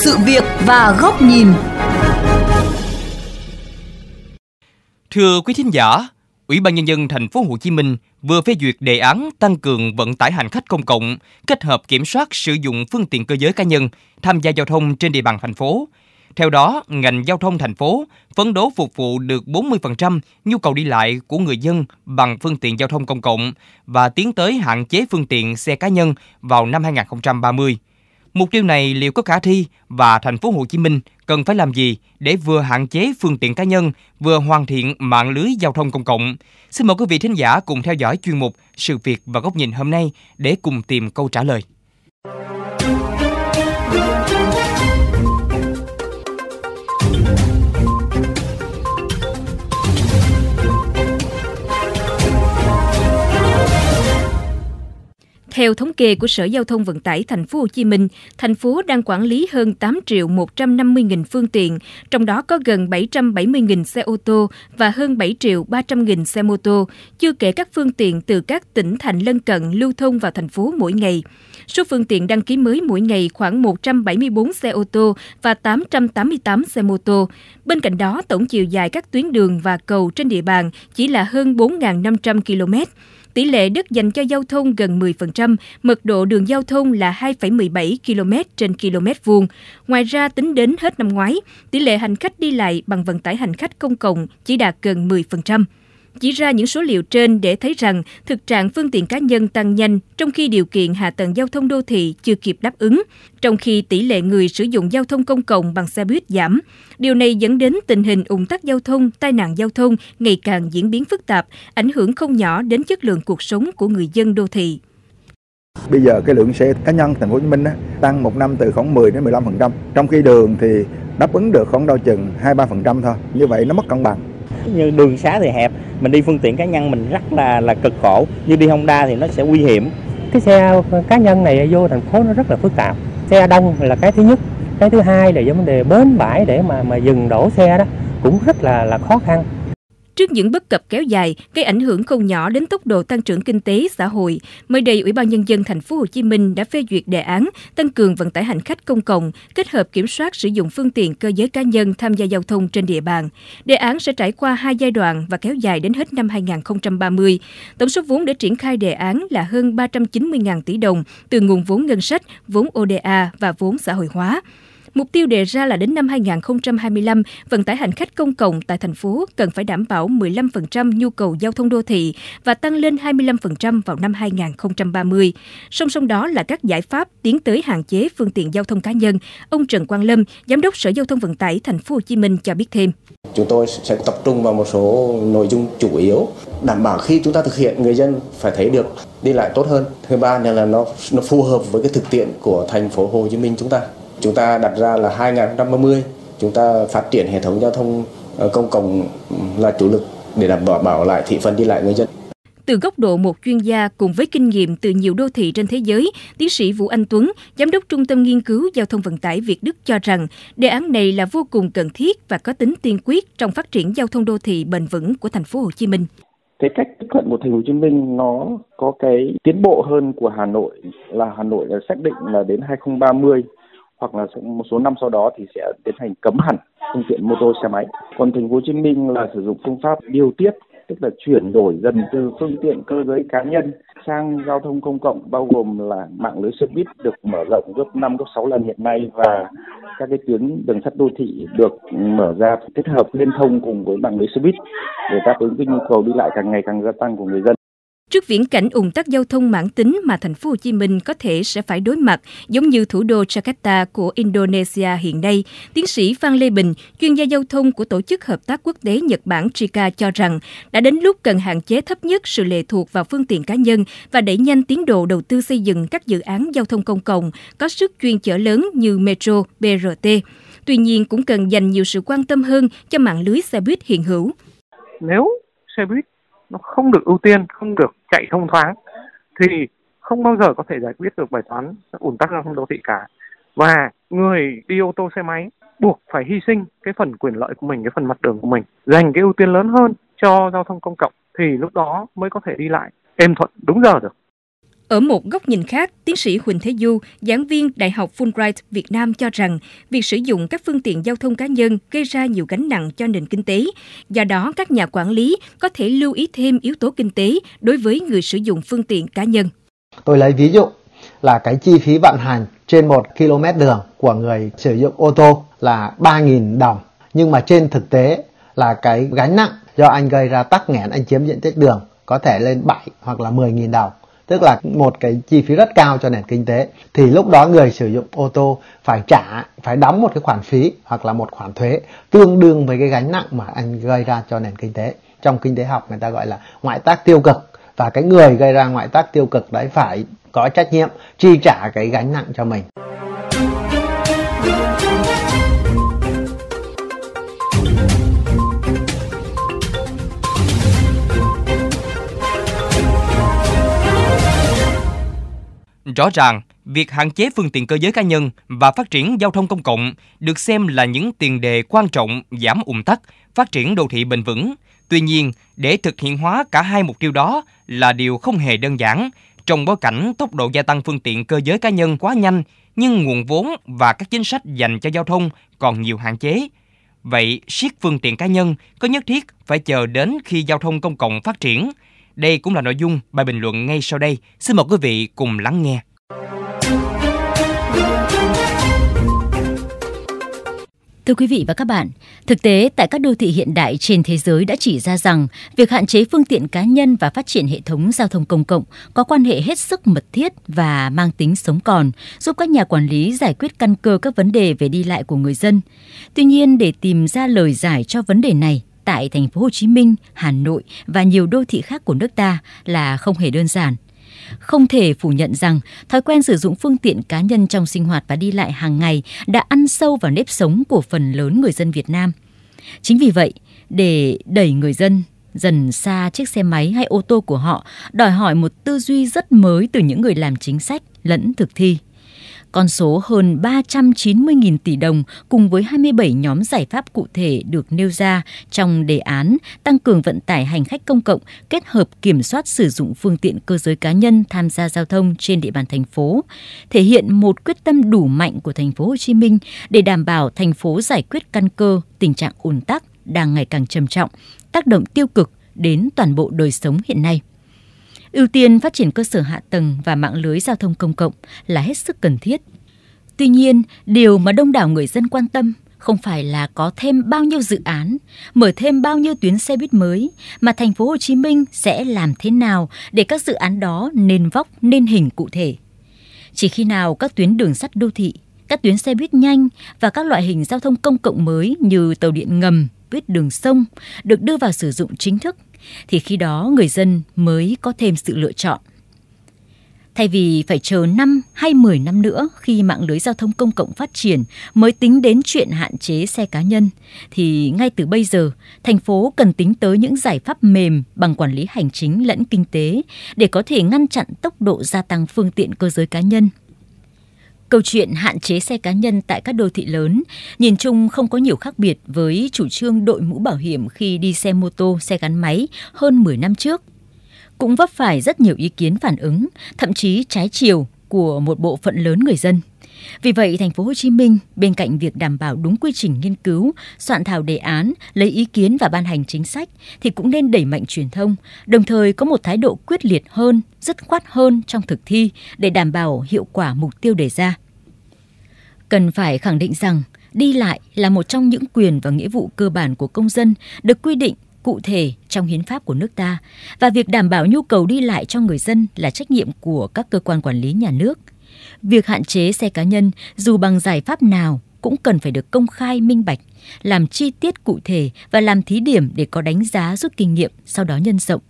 sự việc và góc nhìn. Thưa quý thính giả, Ủy ban nhân dân thành phố Hồ Chí Minh vừa phê duyệt đề án tăng cường vận tải hành khách công cộng, kết hợp kiểm soát sử dụng phương tiện cơ giới cá nhân tham gia giao thông trên địa bàn thành phố. Theo đó, ngành giao thông thành phố phấn đấu phục vụ được 40% nhu cầu đi lại của người dân bằng phương tiện giao thông công cộng và tiến tới hạn chế phương tiện xe cá nhân vào năm 2030. Mục tiêu này liệu có khả thi và thành phố Hồ Chí Minh cần phải làm gì để vừa hạn chế phương tiện cá nhân, vừa hoàn thiện mạng lưới giao thông công cộng? Xin mời quý vị thính giả cùng theo dõi chuyên mục Sự việc và góc nhìn hôm nay để cùng tìm câu trả lời. Theo thống kê của Sở Giao thông Vận tải Thành phố Hồ Chí Minh, thành phố đang quản lý hơn 8 triệu 150 nghìn phương tiện, trong đó có gần 770 nghìn xe ô tô và hơn 7 triệu 300 nghìn xe mô tô, chưa kể các phương tiện từ các tỉnh thành lân cận lưu thông vào thành phố mỗi ngày. Số phương tiện đăng ký mới mỗi ngày khoảng 174 xe ô tô và 888 xe mô tô. Bên cạnh đó, tổng chiều dài các tuyến đường và cầu trên địa bàn chỉ là hơn 4.500 km. Tỷ lệ đất dành cho giao thông gần 10%, mật độ đường giao thông là 2,17 km trên km vuông. Ngoài ra, tính đến hết năm ngoái, tỷ lệ hành khách đi lại bằng vận tải hành khách công cộng chỉ đạt gần 10%. Chỉ ra những số liệu trên để thấy rằng thực trạng phương tiện cá nhân tăng nhanh trong khi điều kiện hạ tầng giao thông đô thị chưa kịp đáp ứng, trong khi tỷ lệ người sử dụng giao thông công cộng bằng xe buýt giảm. Điều này dẫn đến tình hình ủng tắc giao thông, tai nạn giao thông ngày càng diễn biến phức tạp, ảnh hưởng không nhỏ đến chất lượng cuộc sống của người dân đô thị. Bây giờ cái lượng xe cá nhân thành phố Hồ Chí Minh á, tăng một năm từ khoảng 10 đến 15%, trong khi đường thì đáp ứng được khoảng đâu chừng 2-3% thôi. Như vậy nó mất cân bằng như đường xá thì hẹp, mình đi phương tiện cá nhân mình rất là là cực khổ. Như đi Honda thì nó sẽ nguy hiểm. Cái xe cá nhân này vô thành phố nó rất là phức tạp. Xe đông là cái thứ nhất. Cái thứ hai là vấn đề bến bãi để mà mà dừng đổ xe đó cũng rất là là khó khăn. Trước những bất cập kéo dài, gây ảnh hưởng không nhỏ đến tốc độ tăng trưởng kinh tế xã hội, mới đây Ủy ban nhân dân thành phố Hồ Chí Minh đã phê duyệt đề án tăng cường vận tải hành khách công cộng, kết hợp kiểm soát sử dụng phương tiện cơ giới cá nhân tham gia giao thông trên địa bàn. Đề án sẽ trải qua hai giai đoạn và kéo dài đến hết năm 2030. Tổng số vốn để triển khai đề án là hơn 390.000 tỷ đồng từ nguồn vốn ngân sách, vốn ODA và vốn xã hội hóa. Mục tiêu đề ra là đến năm 2025, vận tải hành khách công cộng tại thành phố cần phải đảm bảo 15% nhu cầu giao thông đô thị và tăng lên 25% vào năm 2030. Song song đó là các giải pháp tiến tới hạn chế phương tiện giao thông cá nhân. Ông Trần Quang Lâm, Giám đốc Sở Giao thông Vận tải Thành phố Hồ Chí Minh cho biết thêm. Chúng tôi sẽ tập trung vào một số nội dung chủ yếu đảm bảo khi chúng ta thực hiện người dân phải thấy được đi lại tốt hơn. Thứ ba là nó nó phù hợp với cái thực tiễn của thành phố Hồ Chí Minh chúng ta. Chúng ta đặt ra là 2050 chúng ta phát triển hệ thống giao thông ờ, công cộng là chủ lực để đảm bảo bảo lại thị phần đi lại người dân. Từ góc độ một chuyên gia cùng với kinh nghiệm từ nhiều đô thị trên thế giới, tiến sĩ Vũ Anh Tuấn, giám đốc Trung tâm Nghiên cứu Giao thông Vận tải Việt Đức cho rằng đề án này là vô cùng cần thiết và có tính tiên quyết trong phát triển giao thông đô thị bền vững của thành phố Hồ Chí Minh. Cái cách tiếp cận của thành phố Hồ Chí Minh nó có cái tiến bộ hơn của Hà Nội là Hà Nội là xác định là đến 2030 hoặc là một số năm sau đó thì sẽ tiến hành cấm hẳn phương tiện mô tô, xe máy. Còn thành phố Hồ Chí Minh là sử dụng phương pháp điều tiết, tức là chuyển đổi dần từ phương tiện cơ giới cá nhân sang giao thông công cộng, bao gồm là mạng lưới xe buýt được mở rộng gấp 5 gấp 6 lần hiện nay và các cái tuyến đường sắt đô thị được mở ra kết hợp liên thông cùng với mạng lưới xe buýt để đáp ứng cái nhu cầu đi lại càng ngày càng gia tăng của người dân. Trước viễn cảnh ủng tắc giao thông mãn tính mà thành phố Hồ Chí Minh có thể sẽ phải đối mặt, giống như thủ đô Jakarta của Indonesia hiện nay, tiến sĩ Phan Lê Bình, chuyên gia giao thông của Tổ chức Hợp tác Quốc tế Nhật Bản JICA cho rằng đã đến lúc cần hạn chế thấp nhất sự lệ thuộc vào phương tiện cá nhân và đẩy nhanh tiến độ đầu tư xây dựng các dự án giao thông công cộng có sức chuyên chở lớn như metro, BRT. Tuy nhiên cũng cần dành nhiều sự quan tâm hơn cho mạng lưới xe buýt hiện hữu. Nếu xe buýt nó không được ưu tiên, không được chạy thông thoáng thì không bao giờ có thể giải quyết được bài toán ủn tắc giao thông đô thị cả. Và người đi ô tô xe máy buộc phải hy sinh cái phần quyền lợi của mình, cái phần mặt đường của mình, dành cái ưu tiên lớn hơn cho giao thông công cộng thì lúc đó mới có thể đi lại êm thuận đúng giờ được. Ở một góc nhìn khác, tiến sĩ Huỳnh Thế Du, giảng viên Đại học Fulbright Việt Nam cho rằng việc sử dụng các phương tiện giao thông cá nhân gây ra nhiều gánh nặng cho nền kinh tế. Do đó, các nhà quản lý có thể lưu ý thêm yếu tố kinh tế đối với người sử dụng phương tiện cá nhân. Tôi lấy ví dụ là cái chi phí vận hành trên 1 km đường của người sử dụng ô tô là 3.000 đồng. Nhưng mà trên thực tế là cái gánh nặng do anh gây ra tắc nghẽn anh chiếm diện tích đường có thể lên 7 hoặc là 10.000 đồng tức là một cái chi phí rất cao cho nền kinh tế. Thì lúc đó người sử dụng ô tô phải trả, phải đóng một cái khoản phí hoặc là một khoản thuế tương đương với cái gánh nặng mà anh gây ra cho nền kinh tế. Trong kinh tế học người ta gọi là ngoại tác tiêu cực. Và cái người gây ra ngoại tác tiêu cực đấy phải có trách nhiệm chi trả cái gánh nặng cho mình. Rõ ràng, việc hạn chế phương tiện cơ giới cá nhân và phát triển giao thông công cộng được xem là những tiền đề quan trọng giảm ủng tắc, phát triển đô thị bền vững. Tuy nhiên, để thực hiện hóa cả hai mục tiêu đó là điều không hề đơn giản. Trong bối cảnh tốc độ gia tăng phương tiện cơ giới cá nhân quá nhanh, nhưng nguồn vốn và các chính sách dành cho giao thông còn nhiều hạn chế. Vậy, siết phương tiện cá nhân có nhất thiết phải chờ đến khi giao thông công cộng phát triển – đây cũng là nội dung bài bình luận ngay sau đây. Xin mời quý vị cùng lắng nghe. Thưa quý vị và các bạn, thực tế tại các đô thị hiện đại trên thế giới đã chỉ ra rằng việc hạn chế phương tiện cá nhân và phát triển hệ thống giao thông công cộng có quan hệ hết sức mật thiết và mang tính sống còn, giúp các nhà quản lý giải quyết căn cơ các vấn đề về đi lại của người dân. Tuy nhiên, để tìm ra lời giải cho vấn đề này, tại thành phố Hồ Chí Minh, Hà Nội và nhiều đô thị khác của nước ta là không hề đơn giản. Không thể phủ nhận rằng thói quen sử dụng phương tiện cá nhân trong sinh hoạt và đi lại hàng ngày đã ăn sâu vào nếp sống của phần lớn người dân Việt Nam. Chính vì vậy, để đẩy người dân dần xa chiếc xe máy hay ô tô của họ đòi hỏi một tư duy rất mới từ những người làm chính sách lẫn thực thi. Con số hơn 390.000 tỷ đồng cùng với 27 nhóm giải pháp cụ thể được nêu ra trong đề án tăng cường vận tải hành khách công cộng kết hợp kiểm soát sử dụng phương tiện cơ giới cá nhân tham gia giao thông trên địa bàn thành phố, thể hiện một quyết tâm đủ mạnh của thành phố Hồ Chí Minh để đảm bảo thành phố giải quyết căn cơ tình trạng ùn tắc đang ngày càng trầm trọng, tác động tiêu cực đến toàn bộ đời sống hiện nay ưu tiên phát triển cơ sở hạ tầng và mạng lưới giao thông công cộng là hết sức cần thiết. Tuy nhiên, điều mà đông đảo người dân quan tâm không phải là có thêm bao nhiêu dự án, mở thêm bao nhiêu tuyến xe buýt mới, mà thành phố Hồ Chí Minh sẽ làm thế nào để các dự án đó nên vóc, nên hình cụ thể. Chỉ khi nào các tuyến đường sắt đô thị, các tuyến xe buýt nhanh và các loại hình giao thông công cộng mới như tàu điện ngầm, buýt đường sông được đưa vào sử dụng chính thức thì khi đó người dân mới có thêm sự lựa chọn. Thay vì phải chờ 5 hay 10 năm nữa khi mạng lưới giao thông công cộng phát triển mới tính đến chuyện hạn chế xe cá nhân, thì ngay từ bây giờ, thành phố cần tính tới những giải pháp mềm bằng quản lý hành chính lẫn kinh tế để có thể ngăn chặn tốc độ gia tăng phương tiện cơ giới cá nhân Câu chuyện hạn chế xe cá nhân tại các đô thị lớn nhìn chung không có nhiều khác biệt với chủ trương đội mũ bảo hiểm khi đi xe mô tô, xe gắn máy hơn 10 năm trước. Cũng vấp phải rất nhiều ý kiến phản ứng, thậm chí trái chiều của một bộ phận lớn người dân. Vì vậy, thành phố Hồ Chí Minh bên cạnh việc đảm bảo đúng quy trình nghiên cứu, soạn thảo đề án, lấy ý kiến và ban hành chính sách thì cũng nên đẩy mạnh truyền thông, đồng thời có một thái độ quyết liệt hơn, dứt khoát hơn trong thực thi để đảm bảo hiệu quả mục tiêu đề ra. Cần phải khẳng định rằng đi lại là một trong những quyền và nghĩa vụ cơ bản của công dân được quy định cụ thể trong hiến pháp của nước ta và việc đảm bảo nhu cầu đi lại cho người dân là trách nhiệm của các cơ quan quản lý nhà nước việc hạn chế xe cá nhân dù bằng giải pháp nào cũng cần phải được công khai minh bạch, làm chi tiết cụ thể và làm thí điểm để có đánh giá rút kinh nghiệm sau đó nhân rộng,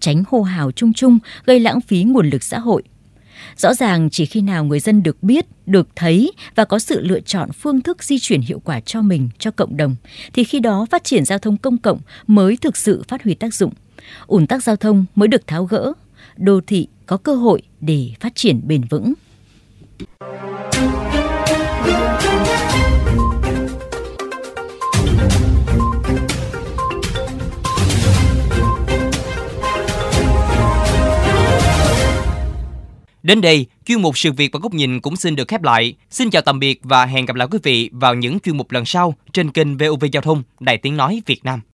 tránh hô hào chung chung gây lãng phí nguồn lực xã hội. Rõ ràng chỉ khi nào người dân được biết, được thấy và có sự lựa chọn phương thức di chuyển hiệu quả cho mình, cho cộng đồng, thì khi đó phát triển giao thông công cộng mới thực sự phát huy tác dụng. ủn tắc giao thông mới được tháo gỡ, đô thị có cơ hội để phát triển bền vững. Đến đây, chuyên mục sự việc và góc nhìn cũng xin được khép lại. Xin chào tạm biệt và hẹn gặp lại quý vị vào những chuyên mục lần sau trên kênh VOV Giao thông Đài Tiếng Nói Việt Nam.